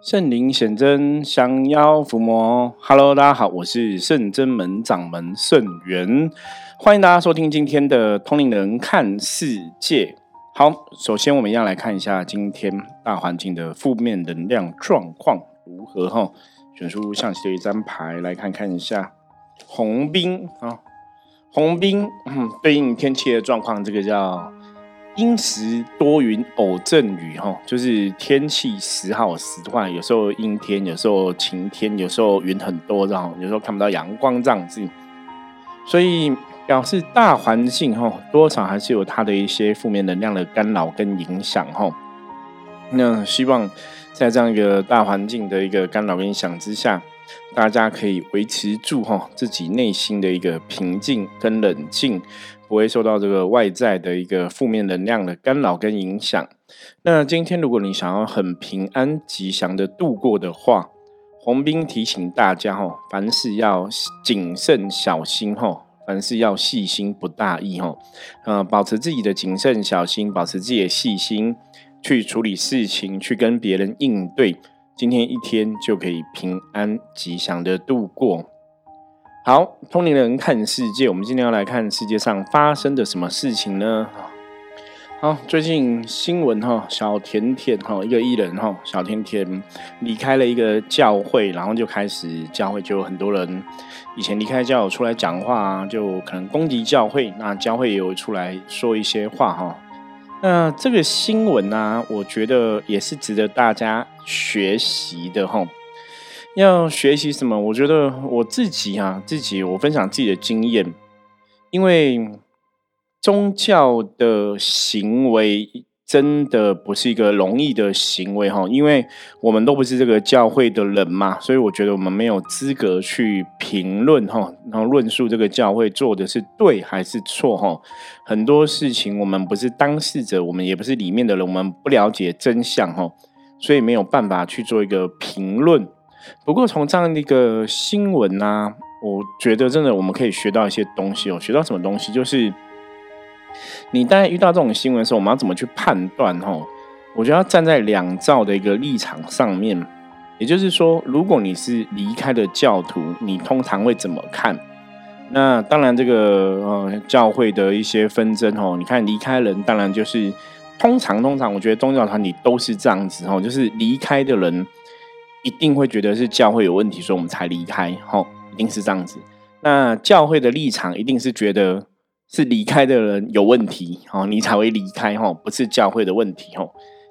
圣灵显真，降妖伏魔。Hello，大家好，我是圣真门掌门圣元，欢迎大家收听今天的通灵人看世界。好，首先我们一样来看一下今天大环境的负面能量状况如何哈。选出象棋的一张牌来看看一下，红兵啊，红兵对应天气的状况，这个叫。阴时多云偶阵雨，哈，就是天气时好时坏，有时候阴天，有时候晴天，有时候云很多，然后有时候看不到阳光这样子。所以表示大环境，哈，多少还是有它的一些负面能量的干扰跟影响，哈。那希望在这样一个大环境的一个干扰跟影响之下，大家可以维持住，哈，自己内心的一个平静跟冷静。不会受到这个外在的一个负面能量的干扰跟影响。那今天如果你想要很平安吉祥的度过的话，红兵提醒大家哦，凡事要谨慎小心哈，凡事要细心不大意哈。呃，保持自己的谨慎小心，保持自己的细心去处理事情，去跟别人应对，今天一天就可以平安吉祥的度过。好，通灵人看世界，我们今天要来看世界上发生的什么事情呢？好，最近新闻哈，小甜甜哈，一个艺人哈，小甜甜离开了一个教会，然后就开始教会就有很多人以前离开教出来讲话，就可能攻击教会，那教会也有出来说一些话哈。那这个新闻呢，我觉得也是值得大家学习的哈。要学习什么？我觉得我自己啊，自己我分享自己的经验，因为宗教的行为真的不是一个容易的行为哈，因为我们都不是这个教会的人嘛，所以我觉得我们没有资格去评论哈，然后论述这个教会做的是对还是错哈。很多事情我们不是当事者，我们也不是里面的人，我们不了解真相哈，所以没有办法去做一个评论。不过从这样的一个新闻呢，我觉得真的我们可以学到一些东西哦。学到什么东西？就是你当遇到这种新闻的时候，我们要怎么去判断？哈，我觉得要站在两造的一个立场上面。也就是说，如果你是离开的教徒，你通常会怎么看？那当然，这个呃教会的一些纷争哦，你看离开人，当然就是通常通常，我觉得宗教团体都是这样子哦，就是离开的人。一定会觉得是教会有问题，所以我们才离开，吼，一定是这样子。那教会的立场一定是觉得是离开的人有问题，哦，你才会离开，吼，不是教会的问题，吼。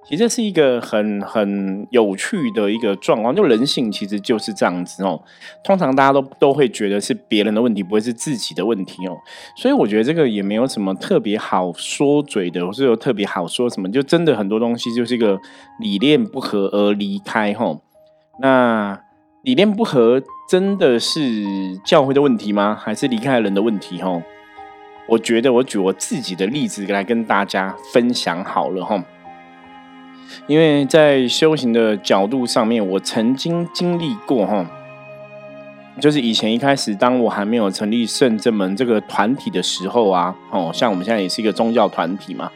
其实是一个很很有趣的一个状况，就人性其实就是这样子，哦。通常大家都都会觉得是别人的问题，不会是自己的问题，哦。所以我觉得这个也没有什么特别好说嘴的，或是有特别好说什么，就真的很多东西就是一个理念不合而离开，吼。那理念不合，真的是教会的问题吗？还是离开人的问题？哈，我觉得我举我自己的例子来跟大家分享好了哈。因为在修行的角度上面，我曾经经历过哈，就是以前一开始，当我还没有成立圣正门这个团体的时候啊，哦，像我们现在也是一个宗教团体嘛。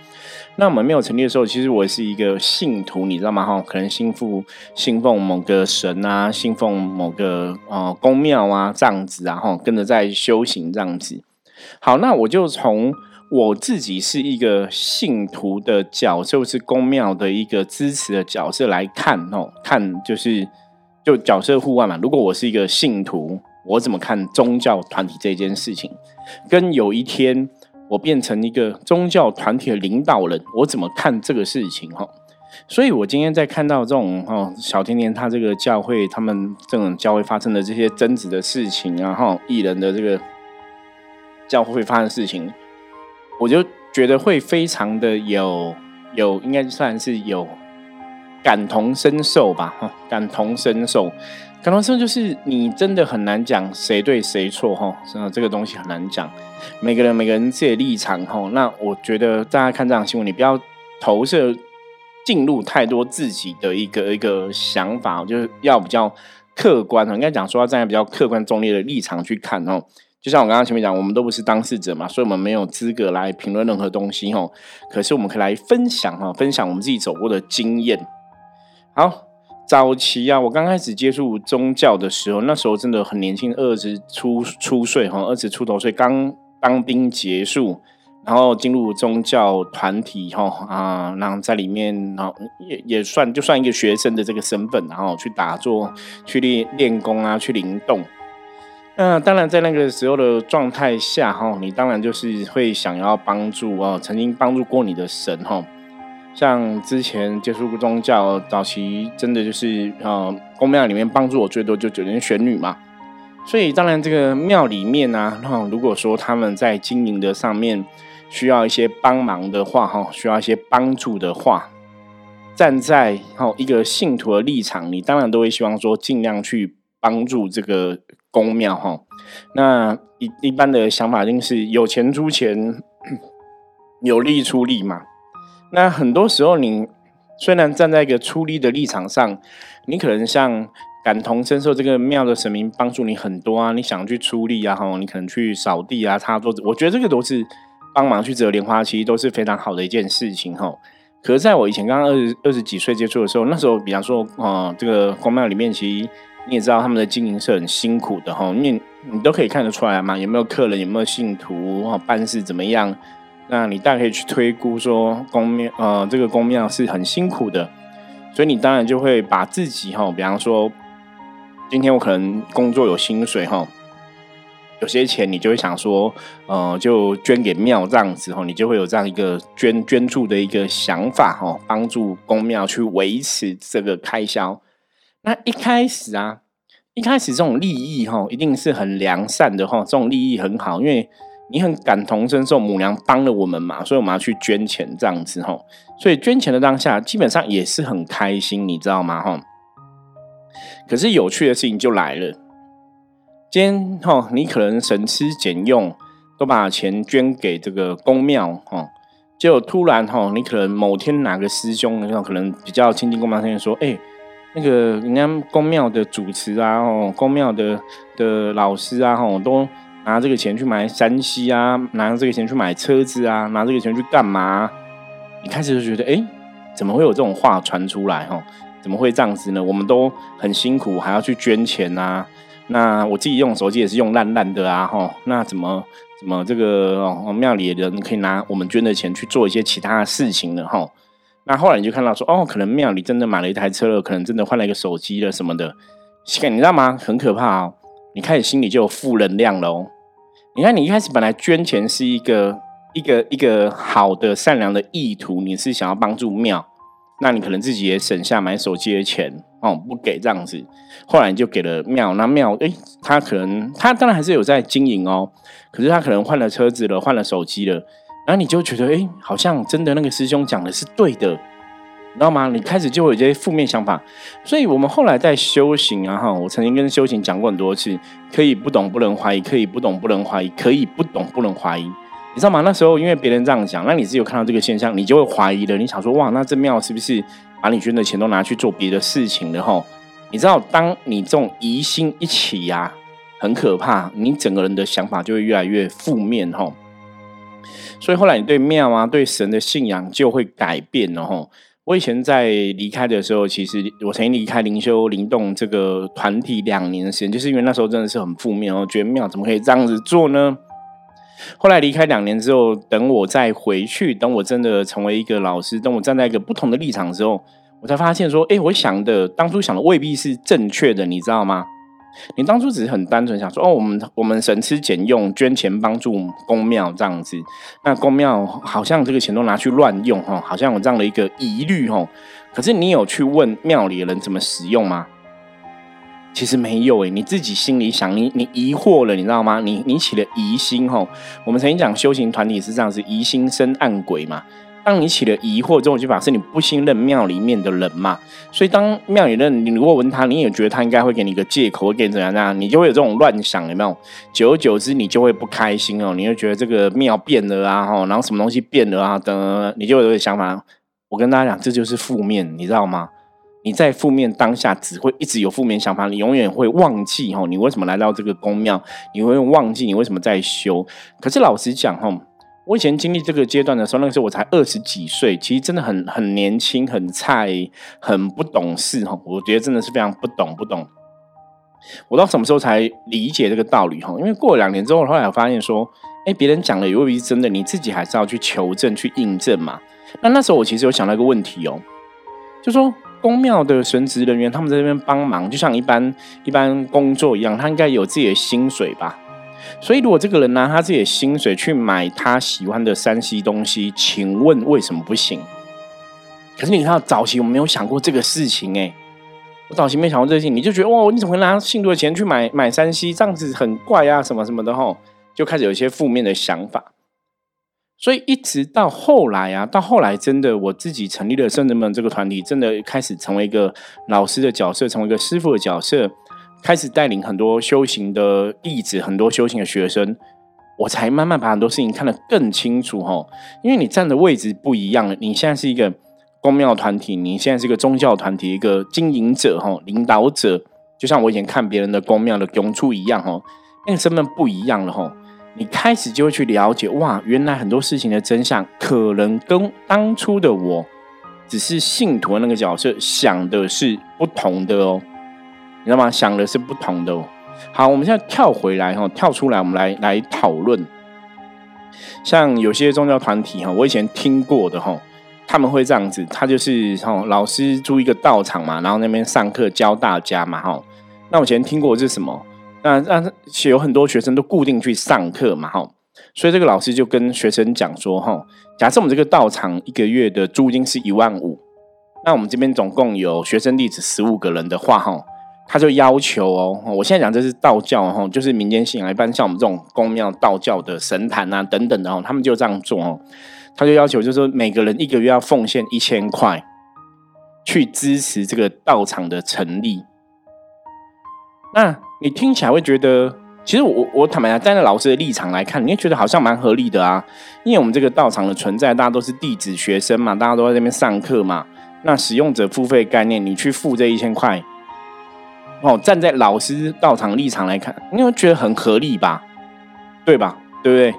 那我们没有成立的时候，其实我是一个信徒，你知道吗？哈，可能信奉信奉某个神啊，信奉某个呃宫庙啊这样子，然后跟着在修行这样子。好，那我就从我自己是一个信徒的角色，是宫庙的一个支持的角色来看哦，看就是就角色互换嘛。如果我是一个信徒，我怎么看宗教团体这件事情？跟有一天。我变成一个宗教团体的领导人，我怎么看这个事情哈？所以我今天在看到这种哈小甜甜他这个教会，他们这种教会发生的这些争执的事情啊，哈艺人的这个教会发生事情，我就觉得会非常的有有，应该算是有感同身受吧，哈感同身受。感同身受就是你真的很难讲谁对谁错哈，真的这个东西很难讲。每个人每个人自己的立场哈，那我觉得大家看这样新闻，你不要投射进入太多自己的一个一个想法，就是要比较客观应该讲说要站在比较客观中立的立场去看哦。就像我刚刚前面讲，我们都不是当事者嘛，所以我们没有资格来评论任何东西哦。可是我们可以来分享哈，分享我们自己走过的经验。好。早期啊，我刚开始接触宗教的时候，那时候真的很年轻，二十出出岁哈，二十出头岁，刚当兵结束，然后进入宗教团体哈啊，然后在里面，然后也也算就算一个学生的这个身份，然后去打坐、去练练功啊，去灵动。那当然，在那个时候的状态下哈，你当然就是会想要帮助哦，曾经帮助过你的神哈。像之前接触过宗教，早期真的就是呃，宫庙里面帮助我最多就九天玄女嘛。所以当然这个庙里面呢，那如果说他们在经营的上面需要一些帮忙的话，哈，需要一些帮助的话，站在哈一个信徒的立场，你当然都会希望说尽量去帮助这个宫庙哈。那一一般的想法就是有钱出钱，有力出力嘛。那很多时候，你虽然站在一个出力的立场上，你可能像感同身受，这个庙的神明帮助你很多啊，你想去出力啊，吼，你可能去扫地啊、擦桌子，我觉得这个都是帮忙去折莲花，其实都是非常好的一件事情，哈。可是在我以前刚刚二十二十几岁接触的时候，那时候，比方说，哦，这个公庙里面，其实你也知道他们的经营是很辛苦的，哈，你你都可以看得出来嘛，有没有客人，有没有信徒，哈，办事怎么样？那你大可以去推估说，公庙呃，这个公庙是很辛苦的，所以你当然就会把自己哈，比方说，今天我可能工作有薪水哈，有些钱你就会想说，呃，就捐给庙这样子哈，你就会有这样一个捐捐助的一个想法哈，帮助公庙去维持这个开销。那一开始啊，一开始这种利益哈，一定是很良善的哈，这种利益很好，因为。你很感同身受，母娘帮了我们嘛，所以我们要去捐钱这样子哈。所以捐钱的当下，基本上也是很开心，你知道吗？哈。可是有趣的事情就来了，今天哈，你可能省吃俭用，都把钱捐给这个公庙哈，就突然哈，你可能某天哪个师兄，那种可能比较亲近公庙，他就说：“哎，那个人家公庙的主持啊，哦，公庙的的老师啊，哈，都。”拿这个钱去买山西啊，拿这个钱去买车子啊，拿这个钱去干嘛？你开始就觉得，哎，怎么会有这种话传出来？哈，怎么会这样子呢？我们都很辛苦，还要去捐钱啊。那我自己用手机也是用烂烂的啊，哈。那怎么怎么这个哦庙里的人可以拿我们捐的钱去做一些其他的事情呢？哈。那后来你就看到说，哦，可能庙里真的买了一台车了，可能真的换了一个手机了什么的。你知道吗？很可怕哦。你开始心里就有负能量了哦。你看，你一开始本来捐钱是一个一个一个好的善良的意图，你是想要帮助庙，那你可能自己也省下买手机的钱哦，不给这样子。后来你就给了庙，那庙哎，他可能他当然还是有在经营哦，可是他可能换了车子了，换了手机了，然后你就觉得哎，好像真的那个师兄讲的是对的。你知道吗？你开始就会有这些负面想法，所以我们后来在修行啊，哈，我曾经跟修行讲过很多次，可以不懂不能怀疑，可以不懂不能怀疑，可以不懂不能怀疑，你知道吗？那时候因为别人这样讲，那你自己有看到这个现象，你就会怀疑了。你想说，哇，那这庙是不是把你捐的钱都拿去做别的事情了？哈，你知道，当你这种疑心一起呀，很可怕，你整个人的想法就会越来越负面，哈。所以后来你对庙啊，对神的信仰就会改变了，哈。我以前在离开的时候，其实我曾经离开灵修灵动这个团体两年的时间，就是因为那时候真的是很负面哦，觉得庙怎么可以这样子做呢？后来离开两年之后，等我再回去，等我真的成为一个老师，等我站在一个不同的立场之后，我才发现说，哎，我想的当初想的未必是正确的，你知道吗？你当初只是很单纯想说哦，我们我们省吃俭用捐钱帮助公庙这样子，那公庙好像这个钱都拿去乱用哈，好像有这样的一个疑虑哈。可是你有去问庙里的人怎么使用吗？其实没有诶，你自己心里想，你你疑惑了，你知道吗？你你起了疑心哈。我们曾经讲修行团体是这样子，疑心生暗鬼嘛。当你起了疑惑之后，就表示你不信任庙里面的人嘛。所以当庙里人，你如果问他，你也觉得他应该会给你一个借口，会给你怎样怎样，你就会有这种乱想，有没有？久而久之，你就会不开心哦，你会觉得这个庙变了啊，哈，然后什么东西变了啊，等，你就有这个想法。我跟大家讲，这就是负面，你知道吗？你在负面当下，只会一直有负面想法，你永远会忘记哈，你为什么来到这个宫庙？你会忘记你为什么在修。可是老实讲哈。我以前经历这个阶段的时候，那个时候我才二十几岁，其实真的很很年轻、很菜、很不懂事哈。我觉得真的是非常不懂不懂。我到什么时候才理解这个道理哈？因为过了两年之后，后来我发现说，哎，别人讲的也未必是真的，你自己还是要去求证、去印证嘛。那那时候我其实有想到一个问题哦，就说公庙的神职人员他们在这边帮忙，就像一般一般工作一样，他应该有自己的薪水吧？所以，如果这个人拿他自己的薪水去买他喜欢的山西东西，请问为什么不行？可是你看，早期我没有想过这个事情哎，我早期没想过这个事情，你就觉得哇，你怎么会拿信徒的钱去买买山西？这样子很怪啊，什么什么的吼，就开始有一些负面的想法。所以一直到后来啊，到后来真的我自己成立了圣人们这个团体，真的开始成为一个老师的角色，成为一个师傅的角色。开始带领很多修行的弟子，很多修行的学生，我才慢慢把很多事情看得更清楚哈。因为你站的位置不一样了，你现在是一个公庙团体，你现在是一个宗教团体，一个经营者哈，领导者，就像我以前看别人的公庙的供处一样哈，那个身份不一样了哈。你开始就会去了解，哇，原来很多事情的真相，可能跟当初的我只是信徒的那个角色想的是不同的哦。你知道吗？想的是不同的哦。好，我们现在跳回来哈，跳出来，我们来来讨论。像有些宗教团体哈，我以前听过的哈，他们会这样子，他就是哈，老师租一个道场嘛，然后那边上课教大家嘛哈。那我以前听过是什么？那那有很多学生都固定去上课嘛哈，所以这个老师就跟学生讲说哈，假设我们这个道场一个月的租金是一万五，那我们这边总共有学生弟子十五个人的话哈。他就要求哦，我现在讲这是道教哦，就是民间信仰，一般像我们这种公庙道教的神坛啊等等的哦，他们就这样做哦。他就要求就是说，每个人一个月要奉献一千块，去支持这个道场的成立。那你听起来会觉得，其实我我坦白讲，站在老师的立场来看，你也觉得好像蛮合理的啊。因为我们这个道场的存在，大家都是弟子学生嘛，大家都在那边上课嘛。那使用者付费概念，你去付这一千块。哦，站在老师道场立场来看，你会觉得很合理吧？对吧？对不对？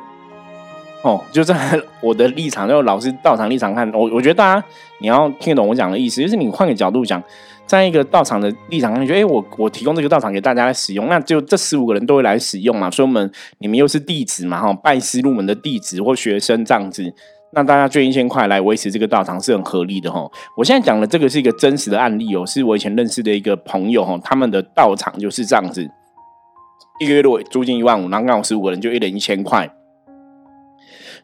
哦，就在我的立场，就老师道场立场看，我我觉得大家你要听得懂我讲的意思，就是你换个角度讲，在一个道场的立场上，觉得哎，我我提供这个道场给大家来使用，那就这十五个人都会来使用嘛，所以我们你们又是弟子嘛，哈，拜师入门的弟子或学生这样子。那大家捐一千块来维持这个道场是很合理的哈。我现在讲的这个是一个真实的案例哦，是我以前认识的一个朋友哈，他们的道场就是这样子，一个月如果租金一万五，然后刚好十五个人就一人一千块。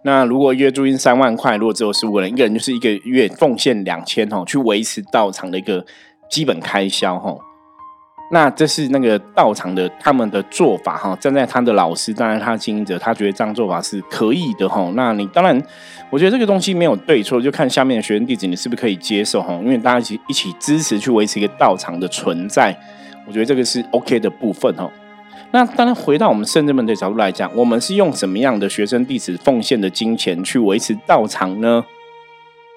那如果月租金三万块，如果只有十五个人，一个人就是一个月奉献两千哈，去维持道场的一个基本开销哈。那这是那个道场的他们的做法哈，站在他的老师，当然他经营者，他觉得这样做法是可以的哈。那你当然，我觉得这个东西没有对错，就看下面的学生弟子你是不是可以接受哈。因为大家一起一起支持去维持一个道场的存在，我觉得这个是 OK 的部分哈。那当然回到我们圣人们的角度来讲，我们是用什么样的学生弟子奉献的金钱去维持道场呢？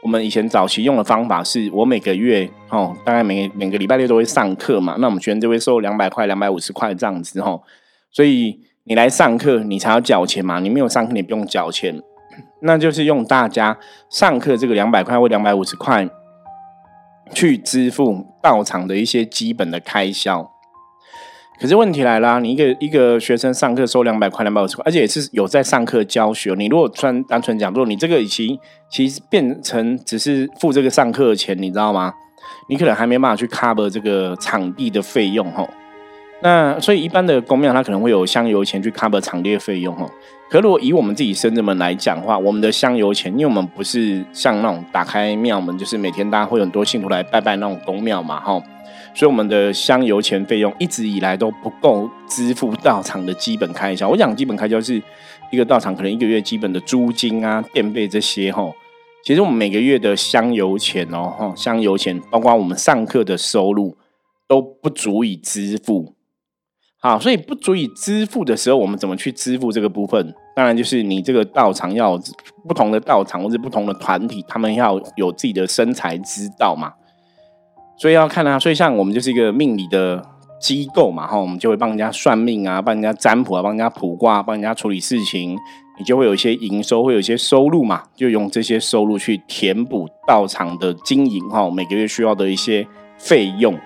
我们以前早期用的方法是，我每个月哦，大概每每个礼拜六都会上课嘛，那我们学生就会收两百块、两百五十块这样子哦。所以你来上课，你才要缴钱嘛，你没有上课，你不用缴钱，那就是用大家上课这个两百块或两百五十块去支付到场的一些基本的开销。可是问题来了，你一个一个学生上课收两百块、两百五十块，而且也是有在上课教学。你如果穿单纯讲，如果你这个已经其实变成只是付这个上课的钱，你知道吗？你可能还没办法去 cover 这个场地的费用吼。那所以一般的公庙，它可能会有香油钱去 cover 场地的费用吼。可如果以我们自己生子们来讲话，我们的香油钱，因为我们不是像那种打开庙门，就是每天大家会有很多信徒来拜拜那种公庙嘛吼。所以我们的香油钱费用一直以来都不够支付道场的基本开销。我讲基本开销是一个道场可能一个月基本的租金啊、电费这些哈。其实我们每个月的香油钱哦，哈，香油钱包括我们上课的收入都不足以支付。好，所以不足以支付的时候，我们怎么去支付这个部分？当然就是你这个道场要不同的道场或者不同的团体，他们要有自己的生财之道嘛。所以要看啊，所以像我们就是一个命理的机构嘛，哈，我们就会帮人家算命啊，帮人家占卜啊，帮人家卜卦，帮人家处理事情。你就会有一些营收，会有一些收入嘛，就用这些收入去填补道场的经营哈，每个月需要的一些费用。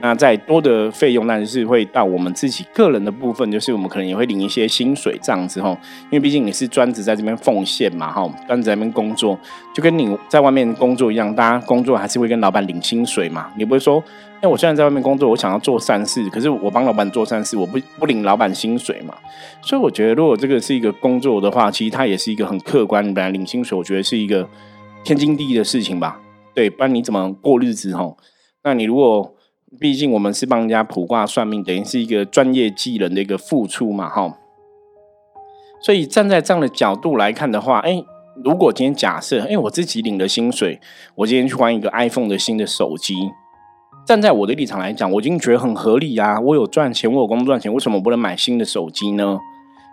那再多的费用，那就是会到我们自己个人的部分，就是我们可能也会领一些薪水这样子哈。因为毕竟你是专职在这边奉献嘛哈，专职在那边工作，就跟你在外面工作一样，大家工作还是会跟老板领薪水嘛。你不会说，哎，我虽然在外面工作，我想要做善事，可是我帮老板做善事，我不不领老板薪水嘛。所以我觉得，如果这个是一个工作的话，其实它也是一个很客观，本来领薪水，我觉得是一个天经地义的事情吧。对，不然你怎么过日子哈？那你如果毕竟我们是帮人家卜卦算命，等于是一个专业技能的一个付出嘛，哈。所以站在这样的角度来看的话，哎，如果今天假设，哎，我自己领了薪水，我今天去换一个 iPhone 的新的手机，站在我的立场来讲，我已经觉得很合理啊。我有赚钱，我有工作赚钱，为什么不能买新的手机呢？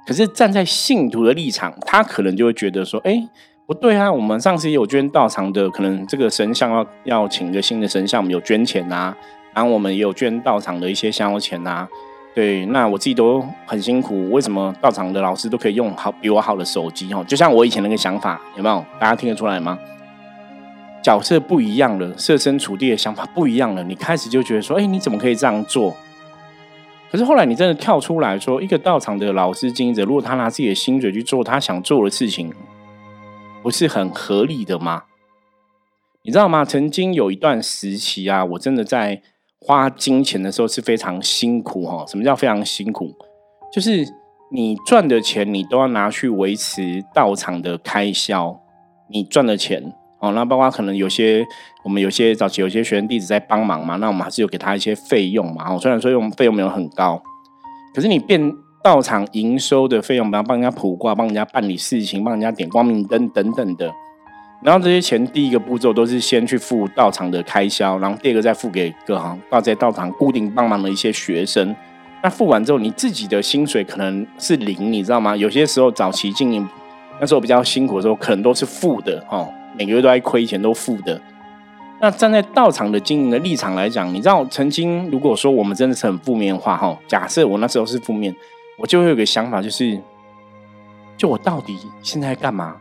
可是站在信徒的立场，他可能就会觉得说，哎，不对啊，我们上次有捐道场的，可能这个神像要要请个新的神像，我们有捐钱啊。然后我们也有捐道场的一些香油钱呐，对，那我自己都很辛苦，为什么道场的老师都可以用好比我好的手机哦？就像我以前那个想法，有没有？大家听得出来吗？角色不一样了，设身处地的想法不一样了，你开始就觉得说，哎，你怎么可以这样做？可是后来你真的跳出来说，一个道场的老师经营者，如果他拿自己的薪水去做他想做的事情，不是很合理的吗？你知道吗？曾经有一段时期啊，我真的在。花金钱的时候是非常辛苦哈。什么叫非常辛苦？就是你赚的钱，你都要拿去维持道场的开销。你赚的钱哦，那包括可能有些我们有些早期有些学生弟子在帮忙嘛，那我们还是有给他一些费用嘛。哦，虽然说用费用没有很高，可是你变道场营收的费用，比方帮人家卜卦、帮人家办理事情、帮人家点光明灯等等的。然后这些钱，第一个步骤都是先去付道场的开销，然后第二个再付给各行到在道场固定帮忙的一些学生。那付完之后，你自己的薪水可能是零，你知道吗？有些时候早期经营那时候比较辛苦的时候，可能都是负的哦，每个月都在亏钱，都负的。那站在道场的经营的立场来讲，你知道，曾经如果说我们真的是很负面的话哈，假设我那时候是负面，我就会有个想法，就是就我到底现在干嘛？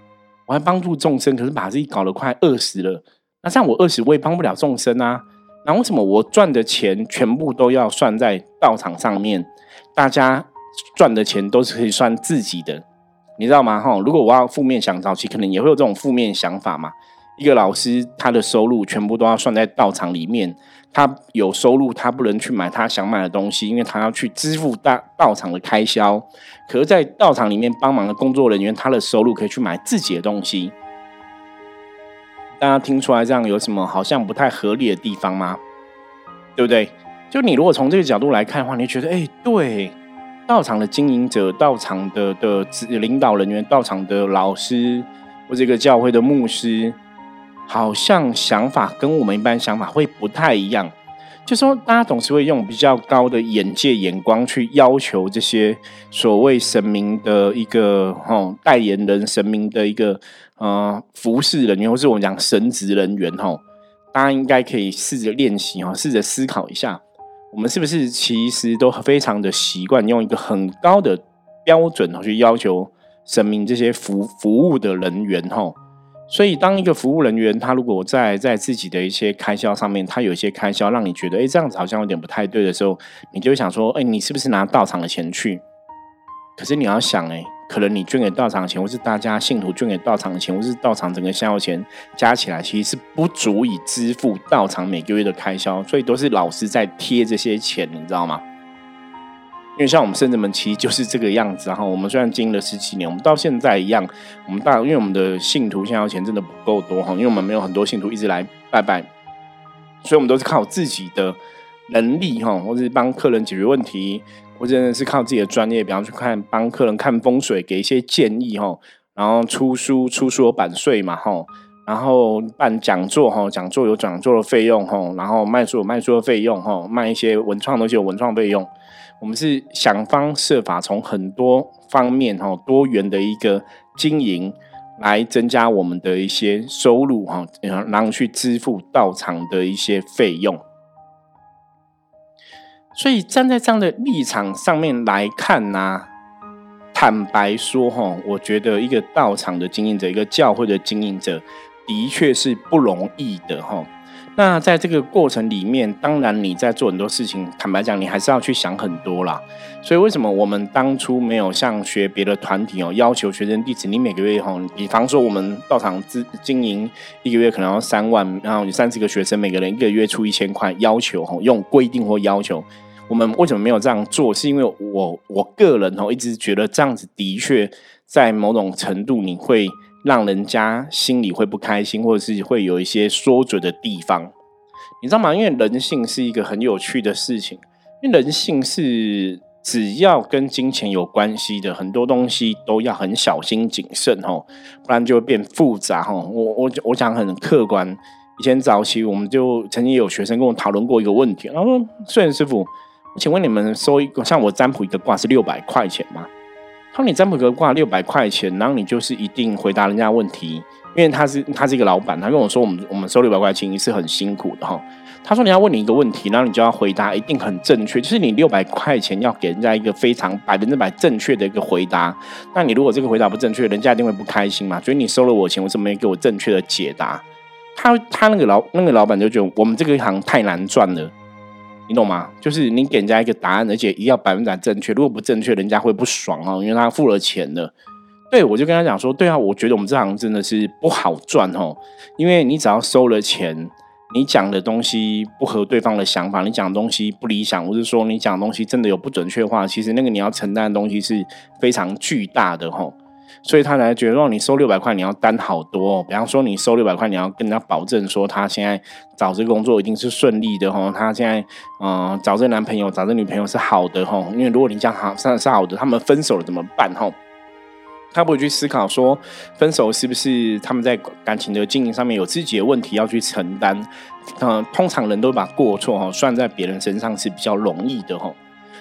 我还帮助众生，可是把自己搞得快饿死了。那这样我饿死，我也帮不了众生啊。那为什么我赚的钱全部都要算在道场上面？大家赚的钱都是可以算自己的，你知道吗？哈，如果我要负面想早期，可能也会有这种负面想法嘛。一个老师，他的收入全部都要算在道场里面。他有收入，他不能去买他想买的东西，因为他要去支付大道场的开销。可是，在道场里面帮忙的工作人员，他的收入可以去买自己的东西。大家听出来这样有什么好像不太合理的地方吗？对不对？就你如果从这个角度来看的话，你觉得，哎，对，道场的经营者、道场的的领导人员、道场的老师或者这个教会的牧师。好像想法跟我们一般想法会不太一样，就说大家总是会用比较高的眼界眼光去要求这些所谓神明的一个哦代言人、神明的一个呃服侍人员，或是我们讲神职人员哈，大家应该可以试着练习哈，试着思考一下，我们是不是其实都非常的习惯用一个很高的标准去要求神明这些服服务的人员哈。所以，当一个服务人员，他如果在在自己的一些开销上面，他有一些开销让你觉得，哎，这样子好像有点不太对的时候，你就想说，哎，你是不是拿道场的钱去？可是你要想，哎，可能你捐给道场的钱，或是大家信徒捐给道场的钱，或是道场整个香油钱加起来，其实是不足以支付道场每个月的开销，所以都是老师在贴这些钱，你知道吗？因为像我们圣者们其实就是这个样子，然后我们虽然经营了十几年，我们到现在一样，我们大因为我们的信徒现在钱真的不够多哈，因为我们没有很多信徒一直来拜拜，所以我们都是靠自己的能力哈，或者是帮客人解决问题，或者是靠自己的专业，比方去看帮客人看风水，给一些建议哈，然后出书出书有版税嘛哈，然后办讲座哈，讲座有讲座的费用哈，然后卖书有卖书的费用哈，卖一些文创东西有文创费用。我们是想方设法从很多方面哈多元的一个经营来增加我们的一些收入哈，然后去支付道场的一些费用。所以站在这样的立场上面来看呢，坦白说哈，我觉得一个道场的经营者，一个教会的经营者，的确是不容易的哈。那在这个过程里面，当然你在做很多事情，坦白讲，你还是要去想很多啦。所以为什么我们当初没有像学别的团体哦，要求学生弟子你每个月哈，比方说我们道场自经营一个月可能要三万，然后有三十个学生，每个人一个月出一千块，要求哈用规定或要求，我们为什么没有这样做？是因为我我个人哦一直觉得这样子的确在某种程度你会。让人家心里会不开心，或者是会有一些说嘴的地方，你知道吗？因为人性是一个很有趣的事情，因为人性是只要跟金钱有关系的很多东西都要很小心谨慎哦，不然就会变复杂哦。我我我讲很客观，以前早期我们就曾经有学生跟我讨论过一个问题，他说：“虽然师傅，请问你们收一个像我占卜一个卦是六百块钱吗？”他说：“你占卜个卦六百块钱，然后你就是一定回答人家问题，因为他是他是一个老板，他跟我说我们我们收六百块钱是很辛苦的哈。他说你要问你一个问题，然后你就要回答一定很正确，就是你六百块钱要给人家一个非常百分之百正确的一个回答。那你如果这个回答不正确，人家一定会不开心嘛。所以你收了我钱，为什么没给我正确的解答？他他那个老那个老板就觉得我们这个行太难赚了。”你懂吗？就是你给人家一个答案，而且一定要百分之百正确。如果不正确，人家会不爽哦，因为他付了钱了。对我就跟他讲说，对啊，我觉得我们这行真的是不好赚哦，因为你只要收了钱，你讲的东西不合对方的想法，你讲的东西不理想，或者说你讲的东西真的有不准确的话，其实那个你要承担的东西是非常巨大的吼。所以他才觉得，让你收六百块，你要担好多。比方说，你收六百块，你要跟人家保证说，他现在找这个工作一定是顺利的哈。他现在嗯，找这男朋友、找这女朋友是好的哈。因为如果你讲好，算是好的，他们分手了怎么办哈？他不会去思考说，分手是不是他们在感情的经营上面有自己的问题要去承担？嗯，通常人都把过错哈算在别人身上是比较容易的哈。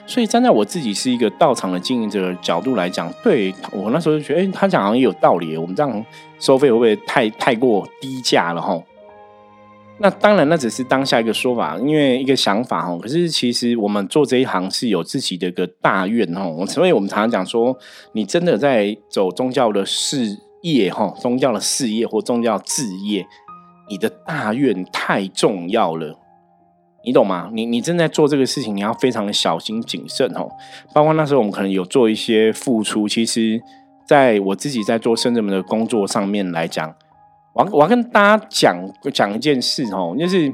所以站在我自己是一个道场的经营者角度来讲，对我那时候就觉得，哎，他讲好像也有道理。我们这样收费会不会太太过低价了？哈，那当然，那只是当下一个说法，因为一个想法哈。可是其实我们做这一行是有自己的一个大愿哈。所以我们常常讲说，你真的在走宗教的事业哈，宗教的事业或宗教事业，你的大愿太重要了。你懂吗？你你正在做这个事情，你要非常的小心谨慎哦。包括那时候我们可能有做一些付出，其实在我自己在做生人们的工作上面来讲，我要我要跟大家讲讲一件事哦，就是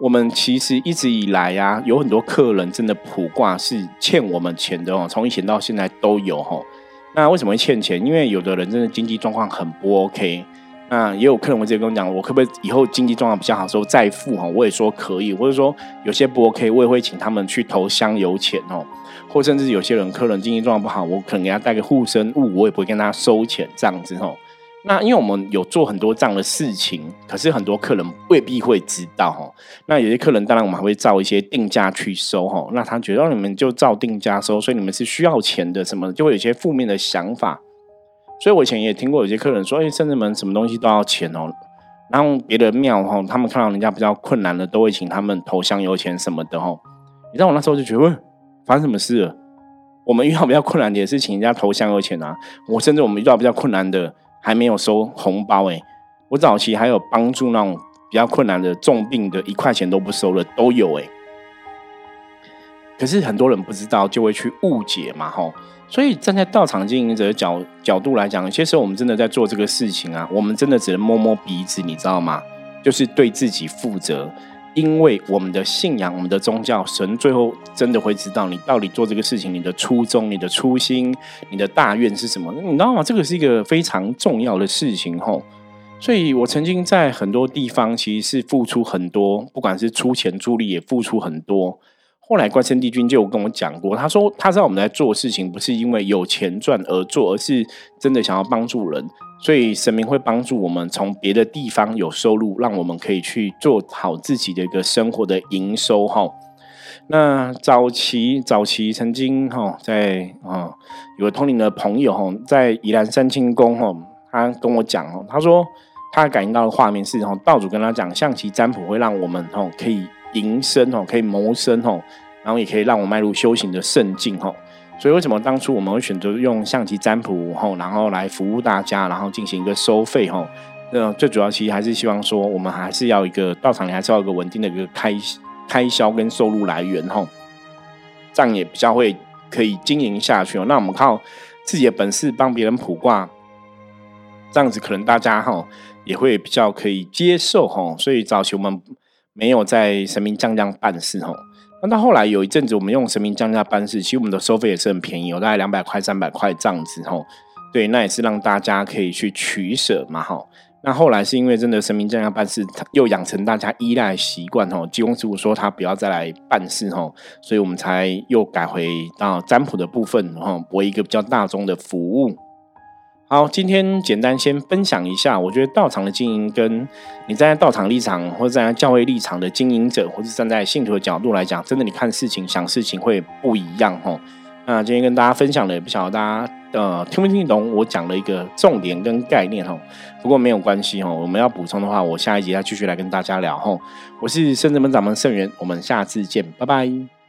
我们其实一直以来啊，有很多客人真的卜卦是欠我们钱的哦，从以前到现在都有哈。那为什么会欠钱？因为有的人真的经济状况很不 OK。那也有客人会直接跟我讲，我可不可以以后经济状况比较好的时候再付哈？我也说可以，或者说有些不 OK，我也会请他们去投香油钱哦，或甚至有些人客人经济状况不好，我可能给他带个护身物，我也不会跟他收钱这样子哦。那因为我们有做很多这样的事情，可是很多客人未必会知道哈。那有些客人当然我们还会照一些定价去收哈。那他觉得你们就照定价收，所以你们是需要钱的，什么就会有些负面的想法。所以，我以前也听过有些客人说：“哎，圣人门什么东西都要钱哦。”然后别的庙哈，他们看到人家比较困难的，都会请他们投香油钱什么的哈。你知道我那时候就觉得，发生什么事了？我们遇到比较困难的也是请人家投香油钱啊。我甚至我们遇到比较困难的，还没有收红包哎。我早期还有帮助那种比较困难的重病的，一块钱都不收了都有哎。可是很多人不知道，就会去误解嘛吼。所以站在道场经营者的角角度来讲，有些时候我们真的在做这个事情啊，我们真的只能摸摸鼻子，你知道吗？就是对自己负责，因为我们的信仰、我们的宗教，神最后真的会知道你到底做这个事情，你的初衷、你的初心、你的大愿是什么，你知道吗？这个是一个非常重要的事情吼。所以我曾经在很多地方其实是付出很多，不管是出钱出力，也付出很多。后来关圣帝君就跟我讲过，他说他知道我们在做事情不是因为有钱赚而做，而是真的想要帮助人，所以神明会帮助我们从别的地方有收入，让我们可以去做好自己的一个生活的营收哈。那早期早期曾经哈在啊有个通灵的朋友哈在宜兰三清宫哈，他跟我讲哦，他说他感应到的画面是哈道主跟他讲象棋占卜会让我们哈可以。营生哦，可以谋生哦，然后也可以让我迈入修行的圣境哦。所以为什么当初我们会选择用象棋占卜后，然后来服务大家，然后进行一个收费吼？那最主要其实还是希望说，我们还是要一个道场里还是要一个稳定的一个开开销跟收入来源吼，这样也比较会可以经营下去哦。那我们靠自己的本事帮别人卜卦，这样子可能大家哈也会比较可以接受哈。所以早期我们没有在神明降降办事吼。那到后来有一阵子，我们用神明降价办事，其实我们的收费也是很便宜，有大概两百块、三百块这样子吼。对，那也是让大家可以去取舍嘛吼。那后来是因为真的神明降价办事，又养成大家依赖习惯吼。济公师傅说他不要再来办事吼，所以我们才又改回到占卜的部分吼，博一个比较大众的服务。好，今天简单先分享一下，我觉得道场的经营跟你站在道场立场，或者站在教会立场的经营者，或者站在信徒的角度来讲，真的你看事情、想事情会不一样哈。那今天跟大家分享的，也不晓得大家呃听不听懂我讲的一个重点跟概念哈。不过没有关系哈，我们要补充的话，我下一集再继续来跟大家聊哈。我是圣智门掌门圣元，我们下次见，拜拜。